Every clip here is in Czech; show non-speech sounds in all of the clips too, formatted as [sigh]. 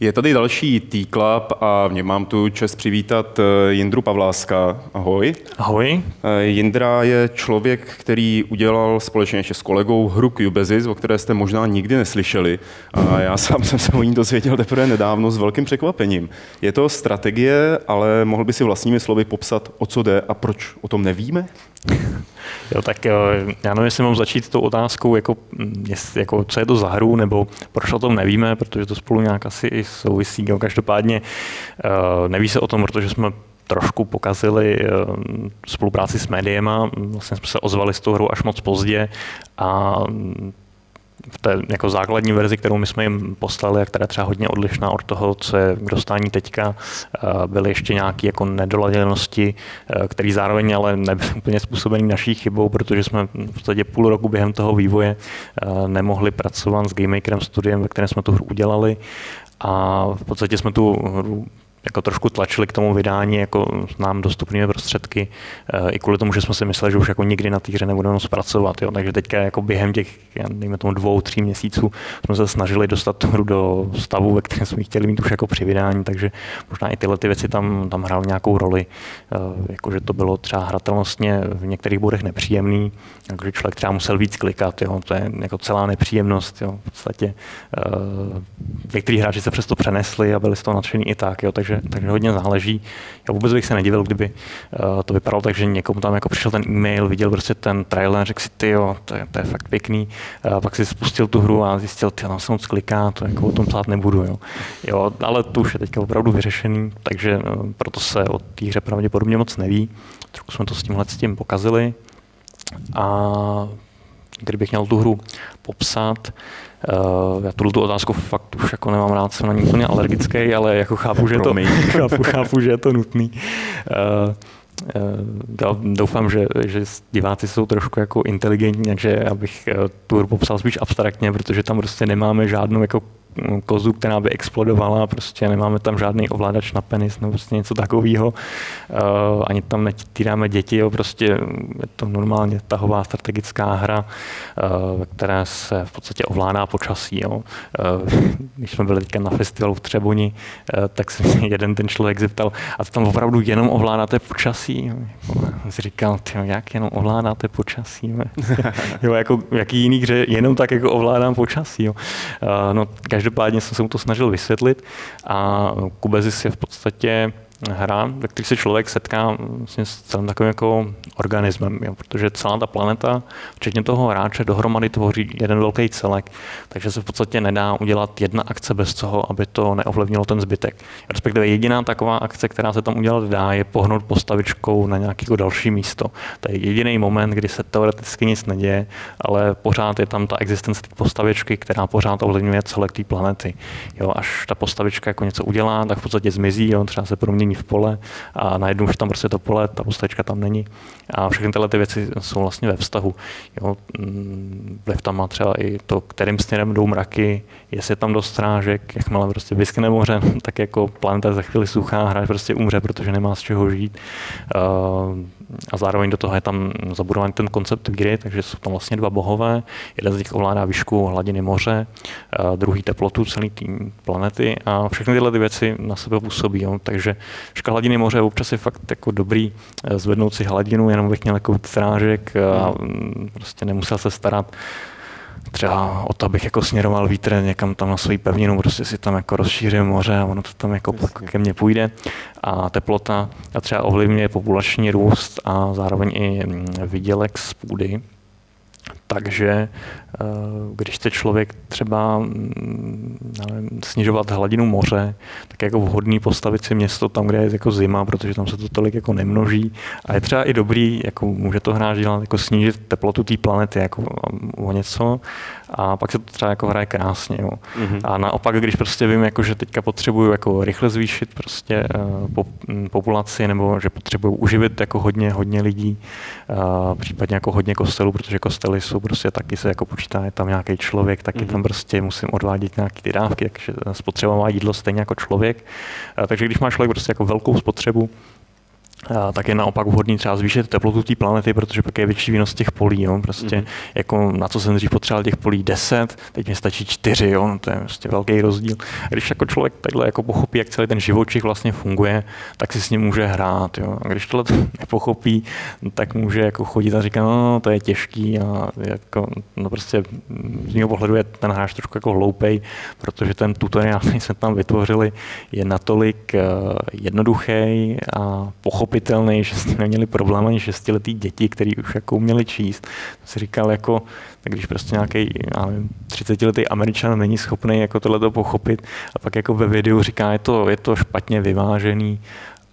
Je tady další T-Club a v něm mám tu čest přivítat eh, Jindru Pavláska. Ahoj. Ahoj. Eh, Jindra je člověk, který udělal společně ještě s kolegou hru Cubezis, o které jste možná nikdy neslyšeli. A já sám jsem se o ní dozvěděl teprve nedávno s velkým překvapením. Je to strategie, ale mohl by si vlastními slovy popsat, o co jde a proč o tom nevíme? Jo, tak eh, já nevím, jestli mám začít tou otázkou, jako, mm, jako, co je to za hru, nebo proč o tom nevíme, protože to spolu nějak asi i souvisí. Jo. Každopádně uh, neví se o tom, protože jsme trošku pokazili uh, spolupráci s médiema. Vlastně jsme se ozvali s tou hrou až moc pozdě a v té jako základní verzi, kterou my jsme jim poslali a která je třeba hodně odlišná od toho, co je k dostání teďka, eh, byly ještě nějaké jako nedoladěnosti, eh, které zároveň ale nebyly [laughs] úplně způsobený naší chybou, protože jsme v podstatě půl roku během toho vývoje eh, nemohli pracovat s GameMakerem studiem, ve kterém jsme tu hru udělali. A v podstatě jsme tu hru jako trošku tlačili k tomu vydání jako nám dostupnými prostředky, eh, i kvůli tomu, že jsme si mysleli, že už jako nikdy na té hře nebudeme zpracovat. Jo. Takže teďka jako během těch, dejme tomu dvou, tří měsíců jsme se snažili dostat tu hru do stavu, ve kterém jsme chtěli mít už jako při vydání, takže možná i tyhle ty věci tam, tam hrály nějakou roli. Eh, jakože to bylo třeba hratelnostně v některých bodech nepříjemný, takže člověk třeba musel víc klikat, jo. to je jako celá nepříjemnost. Jo. V podstatě eh, někteří hráči se přesto přenesli a byli z toho nadšení i tak, jo. takže takže, hodně záleží. Já vůbec bych se nedivil, kdyby uh, to vypadalo tak, že někomu tam jako přišel ten e-mail, viděl prostě ten trailer, řekl si, ty jo, to je, to je fakt pěkný, uh, pak si spustil tu hru a zjistil, ty tam se moc kliká, to jako o tom psát nebudu, jo. jo ale to už je teďka opravdu vyřešený, takže uh, proto se o té hře pravděpodobně moc neví. Trochu jsme to s tímhle s tím pokazili. A kdybych měl tu hru popsat, Uh, já tuto tu otázku fakt už jako nemám rád, jsem na ní úplně alergický, ale jako chápu, že, to, [laughs] chápu, chápu, že je to nutný. Uh, já doufám, že, že diváci jsou trošku jako inteligentní, takže abych tu hru popsal spíš abstraktně, protože tam prostě nemáme žádnou jako kozu, která by explodovala, prostě nemáme tam žádný ovládač na penis nebo prostě něco takového. Uh, ani tam netýráme děti, jo, prostě je to normálně tahová strategická hra, uh, ve které se v podstatě ovládá počasí. Jo. Uh, když jsme byli teďka na festivalu v Třeboni, tak se jeden ten člověk zeptal, a to tam opravdu jenom ovládáte počasí? Jako, si říkal, tyjo, jak jenom ovládáte počasí? [laughs] Jo, jako jaký jiný hře jenom tak jako ovládám počasí. Jo. No, každopádně jsem se mu to snažil vysvětlit a Kubezis je v podstatě hra, ve které se člověk setká vlastně s celým takovým jako organismem, jo, protože celá ta planeta, včetně toho hráče, dohromady tvoří jeden velký celek, takže se v podstatě nedá udělat jedna akce bez toho, aby to neovlivnilo ten zbytek. Respektive jediná taková akce, která se tam udělat dá, je pohnout postavičkou na nějaké jako další místo. To je jediný moment, kdy se teoreticky nic neděje, ale pořád je tam ta existence té postavičky, která pořád ovlivňuje celek té planety. Jo, až ta postavička jako něco udělá, tak v podstatě zmizí, jo, třeba se promění není v pole a najednou už tam prostě to pole, ta postačka tam není. A všechny tyhle ty věci jsou vlastně ve vztahu. Jo, mm, vliv tam má třeba i to, kterým směrem jdou mraky, jestli je tam dost strážek, jakmile prostě vyskne moře, [laughs] tak jako planeta za chvíli suchá, hráč prostě umře, protože nemá z čeho žít. Uh, a zároveň do toho je tam zabudovaný ten koncept víry, takže jsou tam vlastně dva bohové. Jeden z nich ovládá výšku hladiny moře, druhý teplotu celé planety a všechny tyhle ty věci na sebe působí. Jo. Takže výška hladiny moře občas je fakt jako dobrý eh, zvednout si hladinu, jenom bych měl jako strážek a mm, prostě nemusel se starat třeba o to, abych jako směroval vítr někam tam na svoji pevninu, prostě si tam jako rozšířím moře a ono to tam jako ke mně půjde. A teplota a třeba ovlivňuje populační růst a zároveň i mm, vydělek z půdy. Takže eh, když chce člověk třeba mm, nevím, snižovat hladinu moře, tak jako vhodný postavit si město tam, kde je jako zima, protože tam se to tolik jako nemnoží. A je třeba i dobrý, jako může to hráč dělat, jako snížit teplotu té planety jako o něco a pak se to třeba jako hraje krásně. Jo. Mm-hmm. A naopak, když prostě vím, jako, že teďka potřebuju jako rychle zvýšit prostě uh, populaci nebo že potřebuju uživit jako hodně, hodně lidí, uh, případně jako hodně kostelů, protože kostely jsou prostě taky se jako počítá, je tam nějaký člověk, taky mm-hmm. tam prostě musím odvádět nějaké ty dávky, takže spotřeba má jídlo stejně jako člověk. Uh, takže když má člověk prostě jako velkou spotřebu, tak je naopak vhodný třeba zvýšit teplotu té planety, protože pak je větší výnos těch polí. Jo. Prostě mm. jako na co jsem dřív potřeboval těch polí 10, teď mi stačí 4, jo. No, to je prostě velký rozdíl. A když jako člověk takhle jako pochopí, jak celý ten živočich vlastně funguje, tak si s ním může hrát. Jo. A když tohle [laughs] nepochopí, tak může jako chodit a říkat, no to je těžký a jako, no prostě z mého pohledu je ten hráč trošku jako hloupej, protože ten tutoriál, [laughs] který jsme tam vytvořili, je natolik uh, jednoduchý a pochopit pochopitelný, že s tím neměli problém ani šestiletý děti, který už jako uměli číst. To si říkal jako, tak když prostě nějaký 30-letý američan není schopný jako tohle pochopit a pak jako ve videu říká, je to, je to špatně vyvážený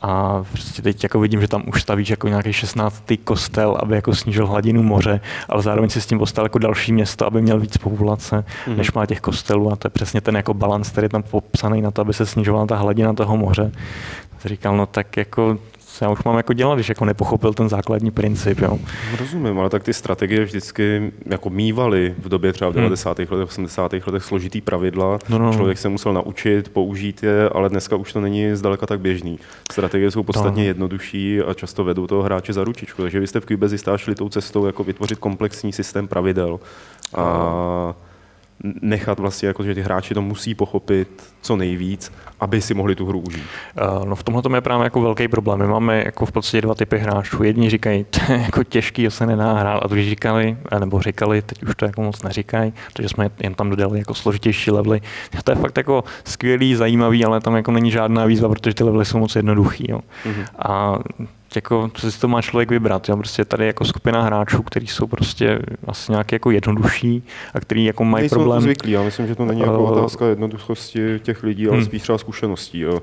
a prostě teď jako vidím, že tam už stavíš jako nějaký 16. kostel, aby jako snížil hladinu moře, ale zároveň si s tím postavil jako další město, aby měl víc populace, mm-hmm. než má těch kostelů a to je přesně ten jako balans, který je tam popsaný na to, aby se snižovala ta hladina toho moře. Říkal, no tak jako co já už mám jako dělat, když jako nepochopil ten základní princip. Jo. Rozumím, ale tak ty strategie vždycky jako mývaly v době třeba v 90. Hmm. letech, 80. letech složitý pravidla. No, no, no. Člověk se musel naučit, použít je, ale dneska už to není zdaleka tak běžný. Strategie jsou podstatně no. jednodušší a často vedou toho hráče za ručičku. Takže vy jste v Cubezi stášli tou cestou jako vytvořit komplexní systém pravidel. A no nechat vlastně, jako, že ty hráči to musí pochopit co nejvíc, aby si mohli tu hru užít? Uh, no v tomhle je právě jako velký problém. My máme jako v podstatě dva typy hráčů. Jedni říkají, to je jako těžký, to se nedá hrát, a druhý říkali, nebo říkali, teď už to jako moc neříkají, protože jsme jen tam dodali jako složitější levely. [laughs] To je fakt jako skvělý, zajímavý, ale tam jako není žádná výzva, protože ty levely jsou moc jednoduchý. Jo. Mm-hmm. A jako, co si to má člověk vybrat. Jo? Prostě tady jako skupina hráčů, kteří jsou prostě asi nějak jako jednodušší a kteří jako mají Nejsou problém. zvyklí, já myslím, že to není jako uh, otázka jednoduchosti těch lidí, ale hmm. spíš třeba zkušeností. Jo?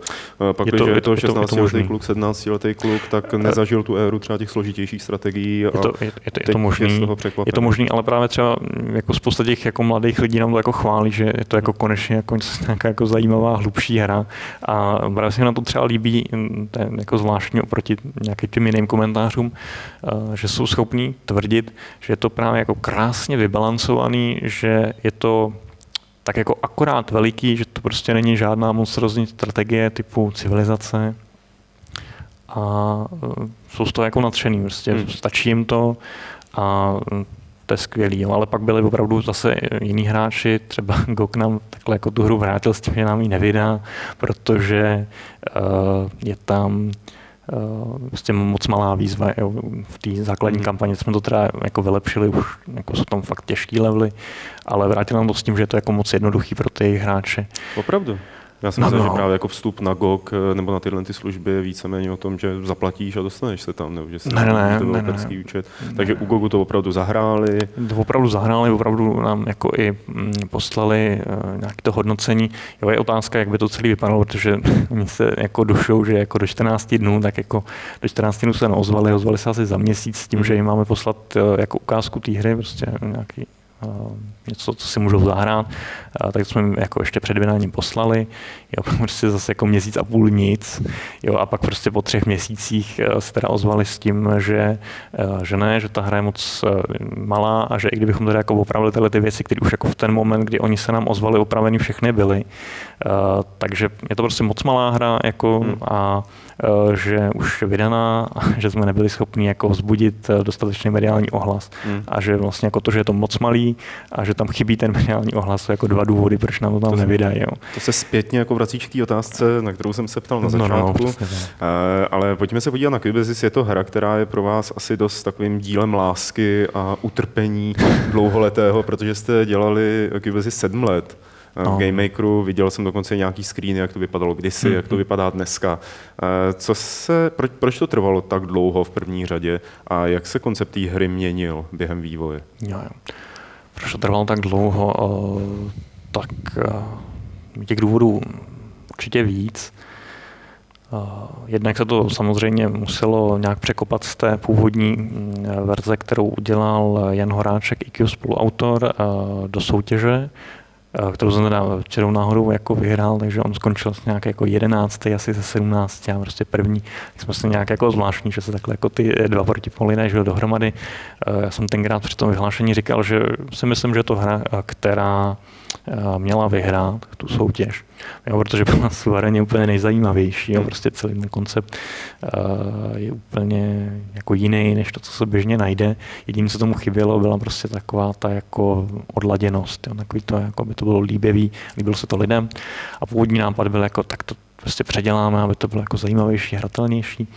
Pak, je to, když je to 16 letý kluk, 17 letý kluk, tak nezažil tu éru třeba těch složitějších strategií. A je to, je, je to, je to možný, je, je to možný, ale právě třeba jako spousta těch jako mladých lidí nám to jako chválí, že je to jako konečně jako [laughs] nějaká jako zajímavá, hlubší hra a právě se na to třeba líbí, to je jako zvláštní oproti nějaké taky těm jiným komentářům, eh, že jsou schopní tvrdit, že je to právě jako krásně vybalancovaný, že je to tak jako akorát veliký, že to prostě není žádná monstrozní strategie typu civilizace a eh, jsou z toho jako nadšený, prostě hmm. stačí jim to a to je skvělý, jo. ale pak byli opravdu zase jiní hráči, třeba [laughs] Gok nám takhle jako tu hru vrátil s tím, že nám ji nevydá, protože uh, je tam prostě moc malá výzva. Jo. V té základní hmm. kampani jsme to teda jako vylepšili, už jako jsou tam fakt těžký levely, ale vrátili nám to s tím, že je to jako moc jednoduchý pro ty hráče. Opravdu? Já si myslím, no, no. že právě jako vstup na GOG eh, nebo na tyhle ty služby je víceméně o tom, že zaplatíš a dostaneš se tam, nebo že si ne, ne, ne, ne, účet. Ne. Takže u GOGu to opravdu zahráli. To opravdu zahráli, opravdu nám jako i mm, poslali uh, nějaké to hodnocení. Jo, je otázka, jak by to celý vypadalo, protože [laughs] oni se jako došou, že jako do 14 dnů, tak jako do 14 dnů se neozvali, ozvali se asi za měsíc s tím, hmm. že jim máme poslat uh, jako ukázku té hry, prostě nějaký něco, co si můžou zahrát, tak jsme jako ještě před vydáním poslali, jo, [laughs] prostě zase jako měsíc a půl nic, jo, a pak prostě po třech měsících e, se teda ozvali s tím, že, že ne, že ta hra je moc malá a že i kdybychom teda jako opravili tyhle ty věci, které už jako v ten moment, kdy oni se nám ozvali, opraveny všechny byly, takže je to prostě moc malá hra jako hmm. a Eh, že už je vydaná a [laughs] že jsme nebyli schopni jako vzbudit eh, dostatečný mediální ohlas. Hmm. A že vlastně jako to, že je to moc malý a že tam chybí ten mediální ohlas, jsou jako dva důvody, proč nám to tam to nevydají. Jo. To se zpětně jako vrací k té otázce, na kterou jsem se ptal na začátku. No, no, no, ale pojďme se podívat na Cubezis. Je to hra, která je pro vás asi dost takovým dílem lásky a utrpení [laughs] dlouholetého, protože jste dělali Cubezis sedm let v no. GameMakeru. Viděl jsem dokonce nějaký screen, jak to vypadalo kdysi, jak to vypadá dneska. Eh, co se, proč, proč to trvalo tak dlouho v první řadě a jak se koncept té hry měnil během vývoje? Jo, jo. Proč to trvalo tak dlouho? Eh, tak eh, těch důvodů určitě víc. Jednak se to samozřejmě muselo nějak překopat z té původní verze, kterou udělal Jan Horáček, IQ spoluautor, do soutěže kterou jsem teda včerou náhodou jako vyhrál, takže on skončil nějak jako jedenáctý, asi ze 17 a prostě první. Jsme se nějak jako zvláštní, že se takhle jako ty dva protipoly nežil dohromady. Eh, já jsem tenkrát při tom vyhlášení říkal, že si myslím, že to hra, eh, která měla vyhrát tu soutěž, jo, protože byla suverénně úplně nejzajímavější. Jo, prostě celý ten koncept uh, je úplně jako jiný, než to, co se běžně najde. Jediné, co tomu chybělo, byla prostě taková ta jako odladěnost, jo, takový to, jako by to bylo líbivý, líbilo se to lidem. A původní nápad byl jako, tak to prostě předěláme, aby to bylo jako zajímavější, hratelnější.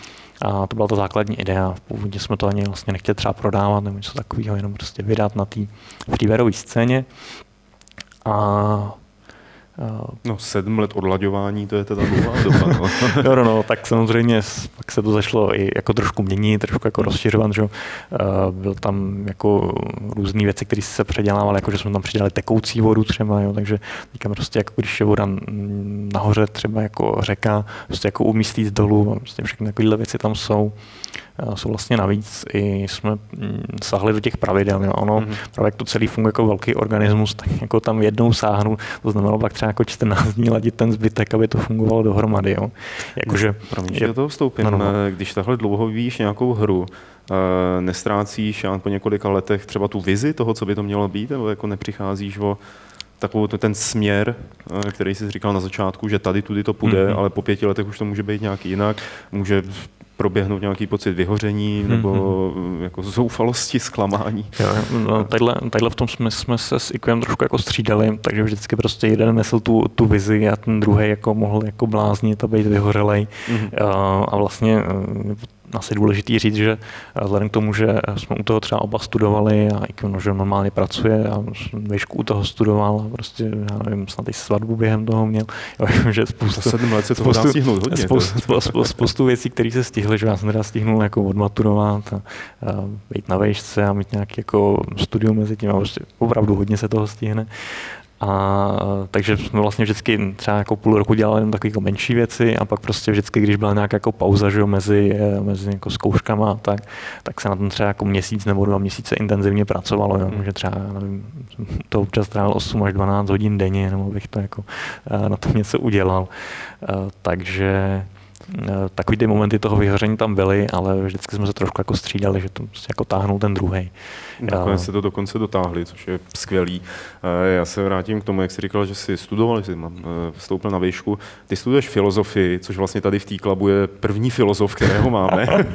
A to byla ta základní idea. Původně jsme to ani vlastně nechtěli třeba prodávat nebo něco takového, jenom prostě vydat na té freewareové scéně. A No sedm let odlaďování, to je teda dlouhá [laughs] doba. No. no, no, no, tak samozřejmě pak se to začalo i jako trošku měnit, trošku jako rozšiřovat, že byl tam jako různé věci, které se předělávaly, jako že jsme tam přidělali tekoucí vodu třeba, jo, takže říkám prostě jako když je voda nahoře třeba jako řeka, prostě jako umístit dolů, prostě všechny takovéhle věci tam jsou jsou vlastně navíc i jsme mm, sáhli do těch pravidel. Jo. Ono, mm-hmm. právě jak to celý funguje jako velký organismus, tak jako tam jednou sáhnu, to znamenalo pak třeba jako 14 dní ladit ten zbytek, aby to fungovalo dohromady. Jo. Jakože, Promiň, je, do toho vstoupím. No, no. no. Když takhle dlouho vyvíjíš nějakou hru, eh, nestrácíš po několika letech třeba tu vizi toho, co by to mělo být, nebo jako nepřicházíš o takovou ten směr, eh, který jsi říkal na začátku, že tady tudy to půjde, mm-hmm. ale po pěti letech už to může být nějak jinak, může proběhnout nějaký pocit vyhoření hmm, nebo mm-hmm. jako zoufalosti, zklamání. Jo, no, tadyhle, tadyhle v tom jsme, jsme se s Ikem trošku jako střídali, takže vždycky prostě jeden nesl tu, tu vizi a ten druhý jako mohl jako bláznit a být vyhořelej. Mm-hmm. A, a vlastně eh, asi důležitý říct, že vzhledem k tomu, že jsme u toho třeba oba studovali a i že normálně pracuje a výšku u toho studoval a prostě, já nevím, snad i svatbu během toho měl. [laughs] Jo, že spoustu, Za sedm let se spoustu, hodně. Spoustu, spoustu, spoustu věcí, které se stihly, že já jsem teda stihnul jako odmaturovat a, a být na vejšce a mít nějaký jako studium mezi tím a prostě opravdu hodně se toho stihne. A takže jsme vlastně vždycky třeba jako půl roku dělali jenom takové jako menší věci a pak prostě vždycky, když byla nějaká jako pauza že jo, mezi, eh, mezi jako zkouškama, tak, tak se na tom třeba jako měsíc nebo dva měsíce intenzivně pracovalo. Jo. Že třeba, nevím, to občas trávil 8 až 12 hodin denně, nebo bych to jako eh, na tom něco udělal. Eh, takže Eh, takový ty momenty toho vyhoření tam byly, ale vždycky jsme se trošku jako střídali, že to prostě jako táhnul ten druhý. Nakonec se to dokonce dotáhli, což je skvělý. Eh, já se vrátím k tomu, jak jsi říkal, že jsi studoval, že jsi eh, vstoupil na výšku. Ty studuješ filozofii, což vlastně tady v té klabu je první filozof, kterého máme. [laughs]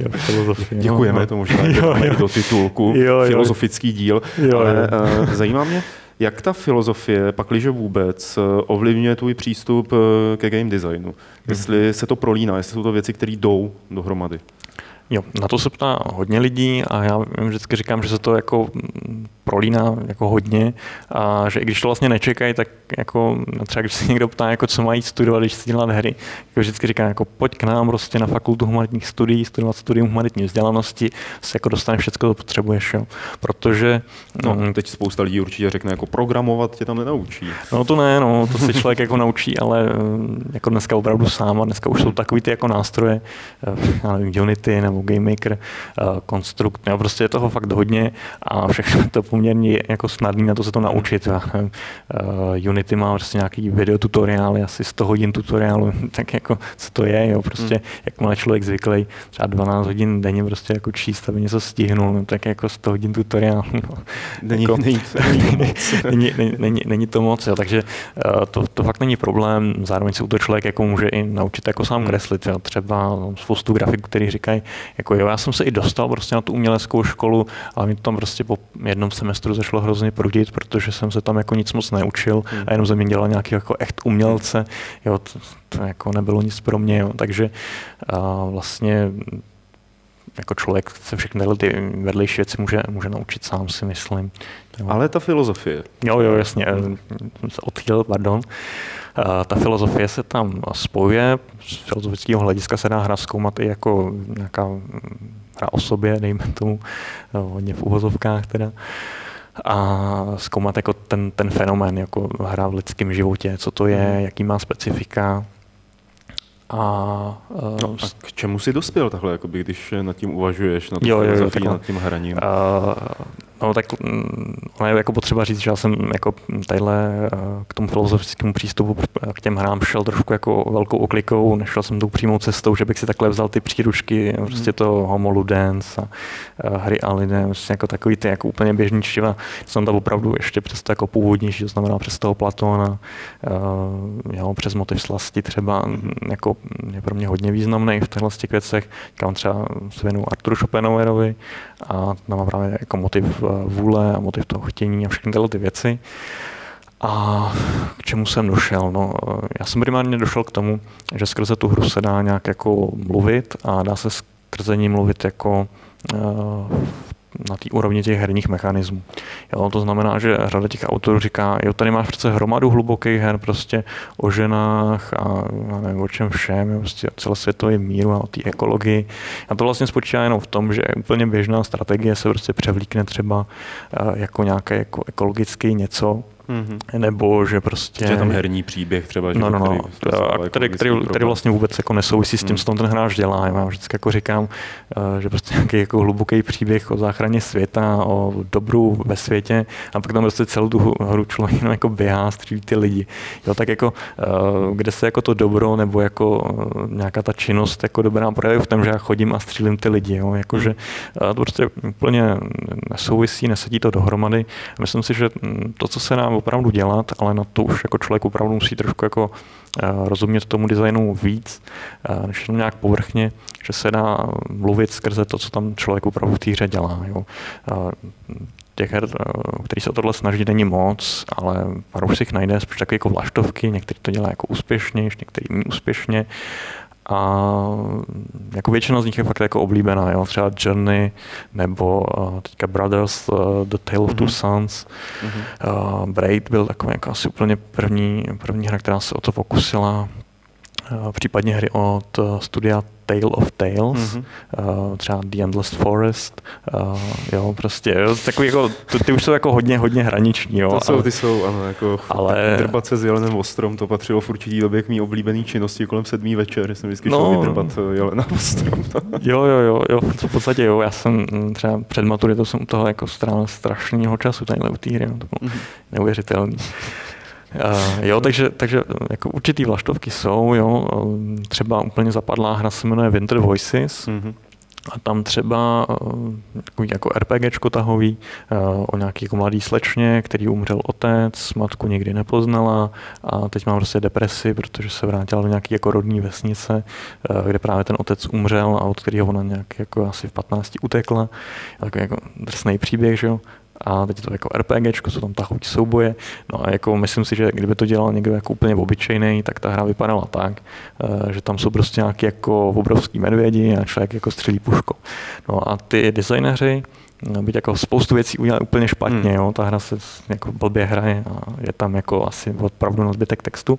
jo, filozofii, Děkujeme, no. to možná [laughs] jo, jo. do titulku, jo, jo. filozofický díl. Jo, ale jo. zajímá mě, jak ta filozofie, pakliže vůbec, ovlivňuje tvůj přístup ke game designu? Jestli se to prolíná, jestli jsou to věci, které jdou dohromady. Jo, na to se ptá hodně lidí a já vždycky říkám, že se to jako prolíná jako hodně a že i když to vlastně nečekají, tak jako třeba když se někdo ptá, jako co mají studovat, když si dělat hry, jako vždycky říkám, jako pojď k nám prostě na fakultu humanitních studií, studovat studium humanitní vzdělanosti, se jako dostaneš všechno, co potřebuješ, jo. Protože... No, no, teď spousta lidí určitě řekne, jako programovat tě tam nenaučí. No to ne, no, to se člověk jako naučí, ale eh, jako dneska opravdu sám a dneska už jsou takový ty jako nástroje, eh, já nevím, Unity nebo Game Maker, Construct, eh, jo, prostě je toho fakt hodně a všechno to poměrně jako snadný na to se to naučit. Uh, Unity má prostě nějaký videotutoriály, asi 100 hodin tutoriálu, [laughs] tak jako co to je, jo, prostě hmm. jak má člověk zvyklý třeba 12 hodin denně prostě jako číst, aby něco stihnul, no, tak jako 100 hodin tutoriálu. No. [laughs] Není, jako, není, [laughs] není, není, není, není, to moc, jo, takže uh, to, to fakt není problém, zároveň se u toho člověk jako může i naučit jako sám hmm. kreslit, jo. třeba spoustu grafiků, který říkají, jako jo, já jsem se i dostal prostě na tu uměleckou školu, ale mi to tam prostě po jednom semestru začalo hrozně prudit, protože jsem se tam jako nic moc neučil hmm. a jenom jsem dělal nějaký jako echt umělce, jo, to, to jako nebylo nic pro mě, jo, takže a vlastně jako člověk se všechny ty vedlejší věci může, může naučit sám, si myslím. Jo. Ale ta filozofie. Jo, jo, jasně, jsem se odchýlil, pardon. Ta filozofie se tam spojuje, z filozofického hlediska se dá hra zkoumat i jako nějaká hra o sobě, dejme tomu, no, hodně v uvozovkách teda a zkoumat jako ten, ten fenomén, jako hra v lidském životě, co to je, mhm. jaký má specifika. A, no, a k čemu jsi dospěl takhle, jakoby, když nad tím uvažuješ, nad, jo, jo, jo, nad tím hraním? Uh, No tak mm, ono je jako potřeba říct, že já jsem jako tadyhle eh, k tomu filozofickému přístupu k těm hrám šel trošku jako velkou oklikou, nešel jsem tou přímou cestou, že bych si takhle vzal ty příručky, hmm. prostě to Homo Ludens a, a hry Alide, prostě jako takový ty jako úplně běžný čtiva. Jsem tam opravdu ještě přes to jako původnější, to znamená přes toho Platona, uh, jo, přes motiv slasti třeba, hmm. jako je pro mě hodně významný v těchto těch věcech. Kam třeba se věnu Arturu Chopinoverovi a tam má právě jako motiv vůle a motiv toho chtění a všechny tyhle ty věci. A k čemu jsem došel? No, já jsem primárně došel k tomu, že skrze tu hru se dá nějak jako mluvit a dá se skrze ní mluvit jako uh, na té úrovni těch herních mechanismů. Jo, to znamená, že řada těch autorů říká, jo, tady máš přece hromadu hlubokých her prostě o ženách a nevím, o čem všem, jo, prostě celosvětový míru a o té ekologii. A to vlastně spočívá jenom v tom, že úplně běžná strategie se prostě převlíkne třeba eh, jako nějaké jako ekologický něco, Mm-hmm. Nebo že prostě... Že tam herní příběh třeba, že no, no, no. Který, který, který, který, vlastně vůbec jako nesouvisí s tím, mm. co tam ten hráč dělá. Já vždycky jako říkám, eh, že prostě nějaký jako hluboký příběh o záchraně světa, o dobru ve světě a pak tam prostě celou tu hru člověk jenom jako běhá, střílí ty lidi. Jo, tak jako, eh, kde se jako to dobro nebo jako eh, nějaká ta činnost jako dobrá projeví v tom, že já chodím a střílím ty lidi. Jo, jakože mm. to prostě úplně nesouvisí, nesedí to dohromady. Myslím si, že mm, to, co se nám opravdu dělat, ale na to už jako člověk opravdu musí trošku jako eh, rozumět tomu designu víc, eh, než jenom nějak povrchně, že se dá mluvit skrze to, co tam člověk opravdu v té hře dělá. Jo. Těch her, eh, který se tohle snaží, není moc, ale pár už si jich najde, spíš takové jako vlaštovky, někteří to dělají jako úspěšně, někteří méně úspěšně. A jako většina z nich je fakt jako oblíbená, jo? třeba Journey nebo uh, teďka Brothers, uh, The Tale of mm-hmm. Two Sons. Mm-hmm. Uh, Braid byl takový jako asi úplně první, první hra, která se o to pokusila. Uh, případně hry od uh, studia Tale of Tales, mm-hmm. uh, třeba The Endless Forest, uh, jo, prostě, jo, takový jako, ty, ty už jsou jako hodně, hodně hraniční, jo. To jsou, ale, ty jsou, ano, jako ale... drbat se s jelenem ostrom, to patřilo v určitý době k mý oblíbený činnosti kolem sedmý večer, jsem vždycky no, šel vydrbat eh, jelena ostrom. [laughs] jo, jo, jo, jo, v podstatě jo, já jsem mm, třeba před maturitou jsem u toho jako strávil strašného času tadyhle u té hry, no, to bylo mm-hmm. neuvěřitelné. Uh, jo, takže, takže jako určitý vlaštovky jsou, jo, třeba úplně zapadlá hra se jmenuje Winter Voices, mm-hmm. A tam třeba takový jako RPGčko tahový o nějaký jako mladý slečně, který umřel otec, matku nikdy nepoznala a teď má prostě depresi, protože se vrátila do nějaké jako rodní vesnice, kde právě ten otec umřel a od kterého ona nějak jako asi v 15 utekla. Takový jako drsný příběh, že jo a teď je to jako RPG, jsou tam tahový souboje. No a jako myslím si, že kdyby to dělal někdo jako úplně obyčejný, tak ta hra vypadala tak, eh, že tam jsou prostě nějaký jako obrovský medvědi a člověk jako střelí puško. No a ty designéři, No, byť jako spoustu věcí udělali úplně špatně, hmm. jo. ta hra se jako blbě hraje a je tam jako asi opravdu na zbytek textu,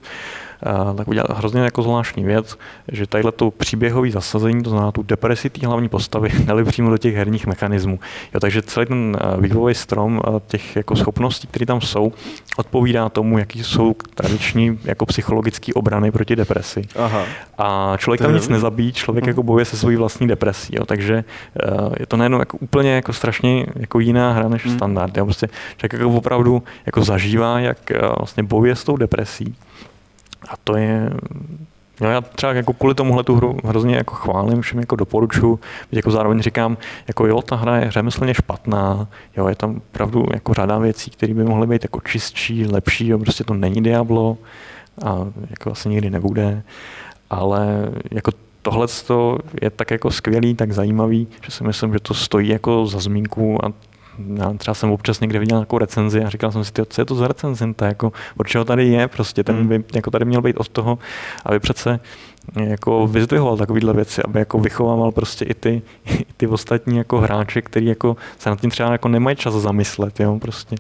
tak udělal hrozně jako zvláštní věc, že tadyhle to příběhový zasazení, to znamená tu depresi té hlavní postavy, [laughs] dali přímo do těch herních mechanismů. Jo, takže celý ten vývojový strom těch jako schopností, které tam jsou, odpovídá tomu, jaký jsou tradiční jako psychologické obrany proti depresi. Aha. A člověk tam nic nezabíjí, člověk jako bojuje se svojí vlastní depresí. Jo, takže je to nejenom jako úplně jako strašně jako jiná hra než hmm. standard. Jo. Prostě člověk jako opravdu jako zažívá, jak eh, vlastně bojuje s tou depresí. A to je, No já třeba jako kvůli tomuhle tu hru hrozně jako chválím, všem jako doporučuji, jako zároveň říkám, jako jo, ta hra je řemeslně špatná, jo, je tam opravdu jako řada věcí, které by mohly být jako čistší, lepší, jo, prostě to není Diablo a jako asi nikdy nebude, ale jako tohle je tak jako skvělý, tak zajímavý, že si myslím, že to stojí jako za zmínku a já třeba jsem občas někde viděl nějakou recenzi a říkal jsem si, co je to za recenzenta, jako, od čeho tady je, prostě ten hmm. by jako tady měl být od toho, aby přece jako vyzdvihoval takovýhle věci, aby jako vychovával prostě i ty, [laughs] i ty ostatní jako hráče, který jako se nad tím třeba jako nemají čas zamyslet, jo, prostě.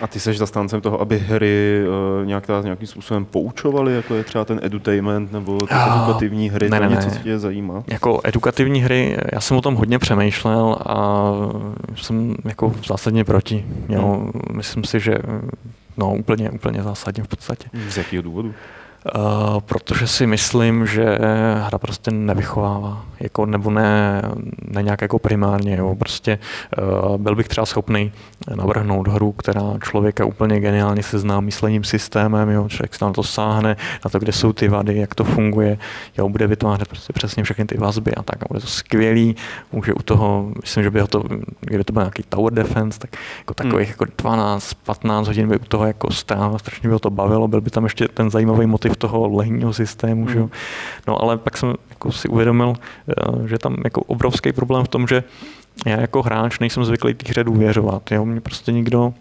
A ty seš zastáncem toho, aby hry uh, nějak ta, nějakým způsobem poučovaly, jako je třeba ten edutainment nebo ty oh, edukativní hry, ne, to ne, něco, co tě zajímá? Jako edukativní hry, já jsem o tom hodně přemýšlel a jsem jako zásadně proti, jo. Hmm. Myslím si, že no úplně, úplně zásadně v podstatě. Z jakého důvodu? Uh, protože si myslím, že hra prostě nevychovává, jako, nebo ne, ne nějak jako primárně. Jo. Prostě uh, byl bych třeba schopný navrhnout hru, která člověka úplně geniálně seznámí s systémem, jo. člověk se na to sáhne, na to, kde jsou ty vady, jak to funguje, jo, bude vytvářet prostě přesně všechny ty vazby a tak. A bude to skvělý, může u toho, myslím, že by to, kdyby to byl nějaký tower defense, tak jako takových hmm. jako 12-15 hodin by u toho jako strávil, strašně by to bavilo, byl by tam ještě ten zajímavý motiv toho lehního systému. Mm. Že? Hmm. No ale pak jsem jako si uvědomil, eh, že tam jako obrovský problém v tom, že já jako hráč nejsem zvyklý té hře důvěřovat. Jo? Mě prostě nikdo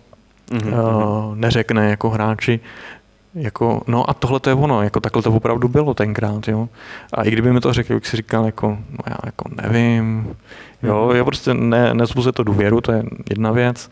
mm-hmm. uh, neřekne jako hráči, jako, no a tohle to je ono, jako takhle to opravdu bylo tenkrát, jo. A i kdyby mi to řekl, jak si říkal, jako, no já jako nevím, jo, hmm. já prostě ne, nezbuzuje to důvěru, to je jedna věc.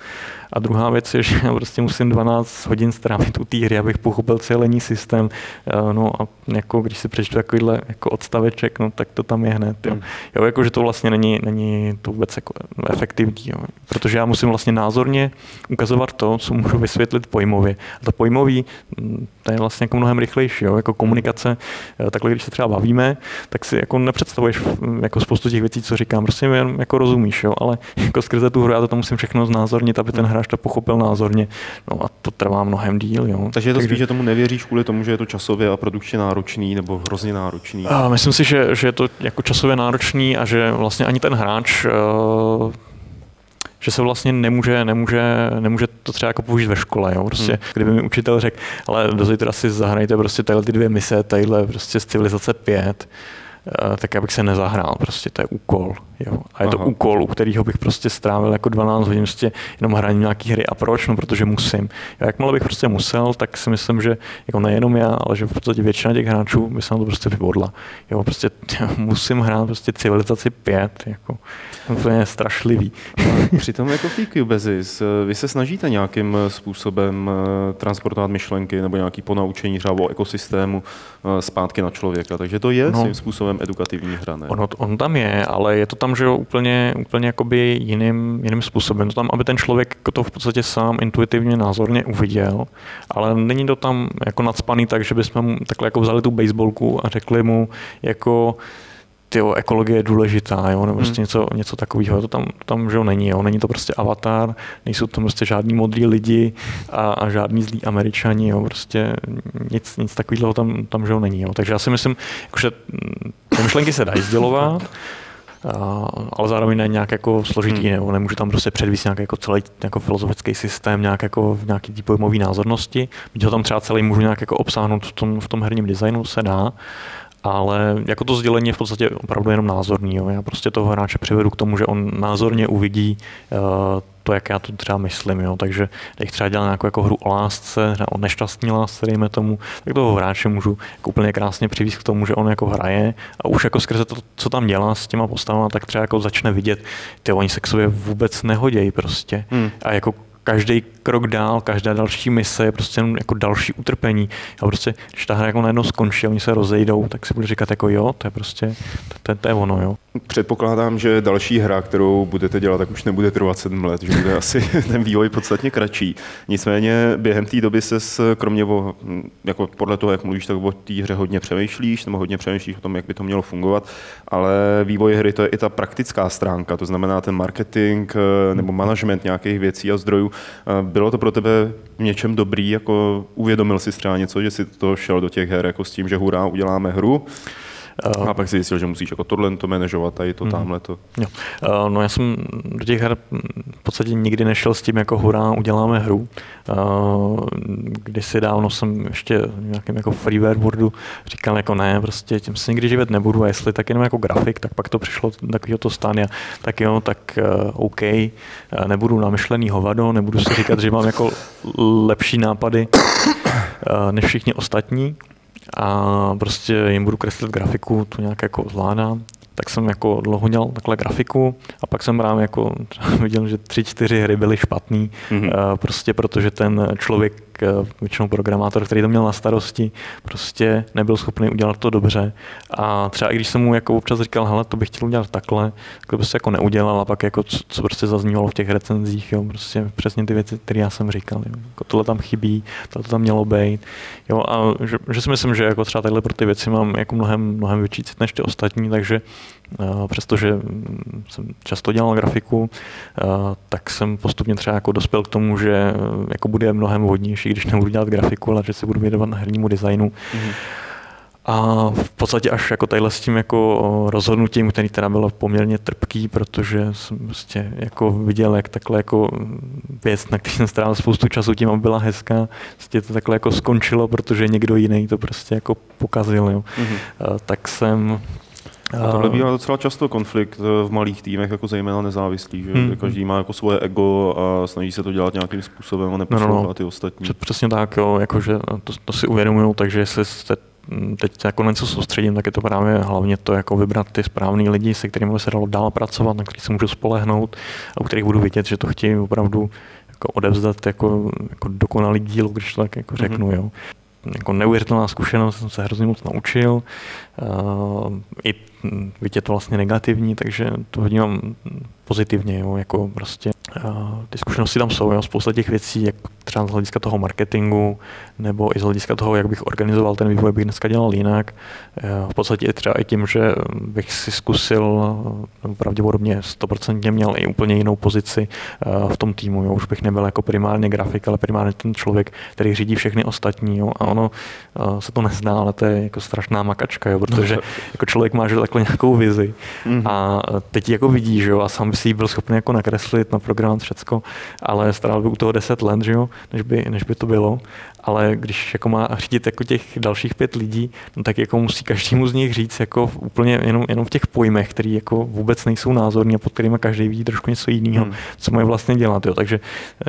A druhá věc je, [laughs] že já prostě musím 12 hodin strávit u té hry, abych pochopil celý systém. Eh, no a jako když si přečtu takovýhle jako odstaveček, no tak to tam je hned. Jo. Hmm. jo jako, že to vlastně není, není to vůbec jako efektivní, jo. protože já musím vlastně názorně ukazovat to, co můžu vysvětlit pojmově. A to pojmový, mm, to je vlastně jako mnohem rychlejší, jo. jako komunikace. Eh, takhle, když se třeba bavíme, tak si jako nepředstavuješ mm, jako spoustu těch věcí, co říkám, prostě jen jako rozumíš, jo. ale jako skrze tu hru já to tam musím všechno znázornit, aby ten hráč to pochopil názorně. No a to trvá mnohem díl. Jo. Takže je to spíš, že tomu nevěříš kvůli tomu, že je to časově a produkčně náročný nebo hrozně náročný? A myslím si, že, že je to jako časově náročný a že vlastně ani ten hráč uh, že se vlastně nemůže, nemůže, nemůže to třeba jako použít ve škole. Jo? Prostě, hmm. Kdyby mi učitel řekl, ale do zítra si zahrajte prostě tyhle ty dvě mise, tadyhle prostě z civilizace 5, uh, tak já bych se nezahrál, prostě to je úkol. Jo. A je to Aha. úkol, u kterého bych prostě strávil jako 12 hodin prostě jenom hraní nějaký hry. A proč? No, protože musím. Já, jakmile bych prostě musel, tak si myslím, že jako nejenom já, ale že v podstatě většina těch hráčů by se na to prostě vybodla. Jo, prostě [laughs] musím hrát prostě civilizaci 5, jako úplně strašlivý. [laughs] Přitom jako v té Cubezis, vy se snažíte nějakým způsobem eh, transportovat myšlenky nebo nějaký ponaučení třeba o ekosystému eh, zpátky na člověka, takže to je no, svým způsobem edukativní hra, ne? Ono, on tam je, ale je to tam tam, že jo, úplně, úplně jakoby jiným, jiným způsobem. To tam, aby ten člověk to v podstatě sám intuitivně, názorně uviděl, ale není to tam jako nadspaný tak, že bychom mu takhle jako vzali tu baseballku a řekli mu jako tyjo, ekologie je důležitá, jo, nebo prostě hmm. něco, něco takového. To tam, tam že jo, není, jo. Není to prostě avatar, nejsou tam prostě žádní modrý lidi a, a žádní zlí američani, jo. Prostě nic, nic takového tam, tam že jo, není, jo. Takže já si myslím, že ty myšlenky se dají sdělovat, ale zároveň ne nějak jako složitý, hmm. nebo nemůžu tam prostě předvíst nějaký jako celý jako filozofický systém, nějak jako v nějaký pojmový názornosti. Byť ho tam třeba celý můžu nějak jako obsáhnout v tom, v tom herním designu, se dá, ale jako to sdělení je v podstatě opravdu jenom názorný. Jo. Já prostě toho hráče přivedu k tomu, že on názorně uvidí uh, to, jak já to třeba myslím. Jo. Takže když třeba dělal nějakou jako hru o lásce, o nešťastní lásce, dejme tomu, tak toho hráče můžu jako úplně krásně přivést k tomu, že on jako hraje a už jako skrze to, co tam dělá s těma postavami, tak třeba jako začne vidět, ty oni se k sobě vůbec nehodějí prostě. Hmm. A jako každý krok dál, každá další mise je prostě jenom jako další utrpení. A prostě, když ta hra jako najednou skončí a oni se rozejdou, tak si budu říkat jako jo, to je prostě, to, to, to je ono, jo. Předpokládám, že další hra, kterou budete dělat, tak už nebude trvat sedm let, že bude asi [laughs] ten vývoj podstatně kratší. Nicméně během té doby se kromě o, jako podle toho, jak mluvíš, tak o té hře hodně přemýšlíš, nebo hodně přemýšlíš o tom, jak by to mělo fungovat, ale vývoj hry to je i ta praktická stránka, to znamená ten marketing eh, nebo management nějakých věcí a zdrojů. Eh, bylo to pro tebe v něčem dobrý, jako uvědomil si třeba něco, že si to šel do těch her jako s tím, že hurá, uděláme hru, a pak si zjistil, že musíš jako tohle to manažovat, a i to uh, tamhle to. Jo. Uh, no já jsem do těch her v podstatě nikdy nešel s tím jako hurá, uděláme hru. Uh, kdysi dávno jsem ještě v nějakém jako freeware boardu říkal jako ne, prostě tím se nikdy živit nebudu a jestli tak jenom jako grafik, tak pak to přišlo takového to stánia, tak jo, tak OK, nebudu namyšlený hovado, nebudu si říkat, že mám jako lepší nápady než všichni ostatní, a prostě jim budu kreslit grafiku, tu nějak jako zvládám. Tak jsem jako dlouho dělal takhle grafiku a pak jsem právě jako [laughs] viděl, že tři, čtyři hry byly špatný, mm-hmm. prostě protože ten člověk většinou programátor, který to měl na starosti, prostě nebyl schopný udělat to dobře. A třeba i když jsem mu jako občas říkal, hele, to bych chtěl udělat takhle, tak to prostě jako neudělal a pak jako co, co prostě zaznívalo v těch recenzích, jo, prostě přesně ty věci, které já jsem říkal. Jo. Jako tohle tam chybí, tohle tam mělo být. Jo, a že, že, si myslím, že jako třeba tadyhle pro ty věci mám jako mnohem, mnohem větší cit než ty ostatní, takže uh, přestože mm, jsem často dělal grafiku, uh, tak jsem postupně třeba jako dospěl k tomu, že jako bude mnohem vhodnější, když nebudu dělat grafiku, ale že se budu věnovat na hernímu designu. Mm-hmm. A v podstatě až jako tadyhle s tím jako rozhodnutím, který teda bylo poměrně trpký, protože jsem prostě jako viděl, jak takhle jako věc, na který jsem strávil spoustu času tím, aby byla hezká, prostě to takhle jako skončilo, protože někdo jiný to prostě jako pokazil, jo. Mm-hmm. tak jsem a tohle bývá docela často konflikt v malých týmech, jako zejména nezávislý, že hmm. každý má jako svoje ego a snaží se to dělat nějakým způsobem a neposlouchá no, no, no. ty ostatní. Přesně tak, jo, jakože to, to si uvědomuju, takže jestli jste teď jako něco soustředím, tak je to právě hlavně to, jako vybrat ty správný lidi, se kterými by se dalo dál pracovat, na kterých se můžu spolehnout a u kterých budu vidět, že to chtějí opravdu jako odevzdat jako, jako dokonalý díl, když to tak jako řeknu. Mm-hmm. Jo. Jako neuvěřitelná zkušenost, jsem se hrozně moc naučil. Uh, I byť je to vlastně negativní, takže to vnímám pozitivně, jo, jako prostě uh, ty zkušenosti tam jsou, jo, spousta těch věcí, jak třeba z hlediska toho marketingu, nebo i z hlediska toho, jak bych organizoval ten vývoj, bych dneska dělal jinak. Uh, v podstatě třeba i tím, že bych si zkusil, pravděpodobně 100% měl i úplně jinou pozici v tom týmu, jo, už bych nebyl jako primárně grafik, ale primárně ten člověk, který řídí všechny ostatní, jo, a ono se to nezná, ale to je jako strašná makačka, jo, protože [laughs] jako člověk má že takhle nějakou vizi mm-hmm. a teď jako vidí, že jo, a sám by si ji byl schopný jako nakreslit, na program všecko, ale staral by u toho 10 let, že jo, než by, než by to bylo. Ale když jako má řídit jako těch dalších pět lidí, no tak jako musí každému z nich říct jako úplně jenom, jenom v těch pojmech, které jako vůbec nejsou názorní a pod kterými každý vidí trošku něco jiného, hmm. co mají vlastně dělat. Jo. Takže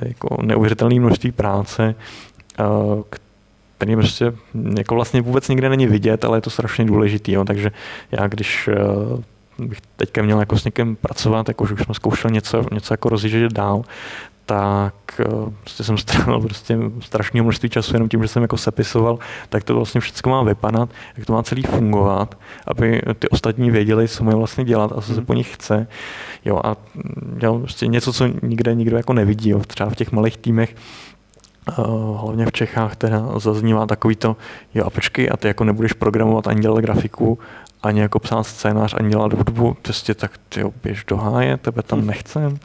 eh, jako neuvěřitelné množství práce, eh, který prostě jako vlastně vůbec nikde není vidět, ale je to strašně důležitý. Jo. Takže já když eh, bych teďka měl jako s někým pracovat, jako že už jsme zkoušeli něco, něco jako rozjíždět dál, tak eh, prostě jsem strávil prostě strašné množství času jenom tím, že jsem jako sepisoval, tak to vlastně všechno má vypadat, jak to má celý fungovat, aby ty ostatní věděli, co mají vlastně dělat a co se mhm. po nich chce. Jo, a dělal prostě něco, co nikde nikdo jako nevidí. Jo. Třeba v těch malých týmech hlavně v Čechách teda zaznívá takový to, jo a počkej, a ty jako nebudeš programovat ani dělat grafiku, ani jako psát scénář, ani dělat hudbu, prostě tak ty běž do háje, tebe tam hm. nechcem.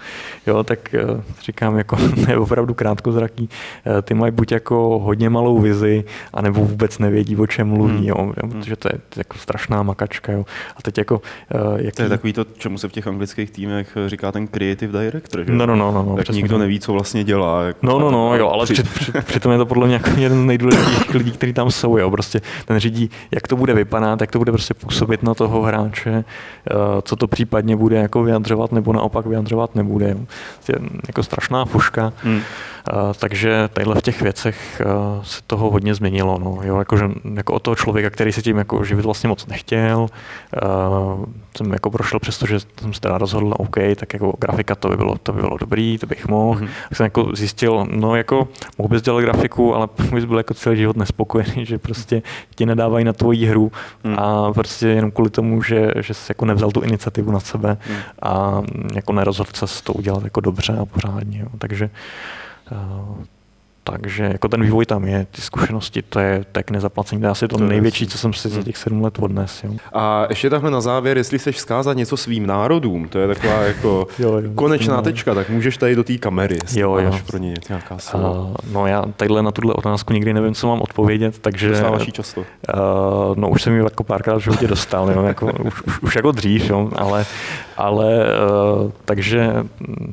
Jo, tak uh, říkám, jako [laughs] ne opravdu krátkozraký, uh, ty mají buď jako hodně malou vizi, anebo vůbec nevědí, o čem mluví, hmm. jo, hm. protože to je jako strašná makačka. Jo. A teď jako... Uh, jaký... To je takový to, čemu se v těch anglických týmech říká ten creative director, že? No, no, no. no, no tak nikdo neví, co vlastně dělá. Jako no, no, no, jo, ale při... při, přitom je to podle mě jako jeden z nejdůležitějších lidí, kteří tam jsou, jo, prostě ten řídí, jak to bude vypadat, jak to bude prostě působit působit na toho hráče, eh, co to případně bude jako vyjadřovat nebo naopak vyjadřovat nebude. Je jako strašná fuška. Hmm. Takže tadyhle v těch věcech se toho hodně změnilo. No. Jo, jako, že, jako od toho člověka, který se tím jako živit vlastně moc nechtěl, jsem jako prošel přesto, že jsem se teda rozhodl, OK, tak jako grafika to by bylo, to by bylo dobrý, to bych mohl. Mm-hmm. Tak jsem jako zjistil, no jako mohl bys dělat grafiku, ale [laughs] bys byl jako celý život nespokojený, že prostě ti nedávají na tvoji hru mm. a prostě jenom kvůli tomu, že, že jsi jako nevzal tu iniciativu na sebe mm. a jako nerozhodl se to udělat jako dobře a pořádně. Jo. Takže takže jako ten vývoj tam je, ty zkušenosti, to je tak nezaplacení, to je asi to, to největší, co jsem si za hmm. těch sedm let odnes. Jo. A ještě takhle na závěr, jestli chceš vzkázat něco svým národům, to je taková jako [laughs] jo, jo, konečná no. tečka, tak můžeš tady do té kamery, jo, jo. pro ně nějaká slova. Uh, no já tadyhle na tuhle otázku nikdy nevím, co mám odpovědět, takže... Dostáváš často? Uh, no už jsem ji jako párkrát v životě dostal, jo, jako, už, už, už, jako dřív, jo, ale, ale uh, takže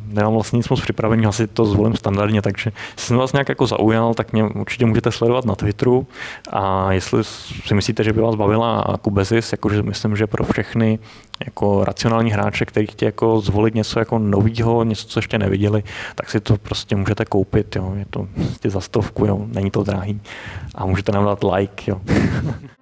nemám vlastně nic moc připravený, asi to zvolím standardně, takže jsem vás nějak jako zaujal, tak mě určitě můžete sledovat na Twitteru a jestli si myslíte, že by vás bavila Kubezis, jakože myslím, že pro všechny jako racionální hráče, kteří chtějí jako zvolit něco jako nového, něco, co ještě neviděli, tak si to prostě můžete koupit, jo. je to prostě za stovku, jo. není to drahý a můžete nám dát like. Jo. [laughs]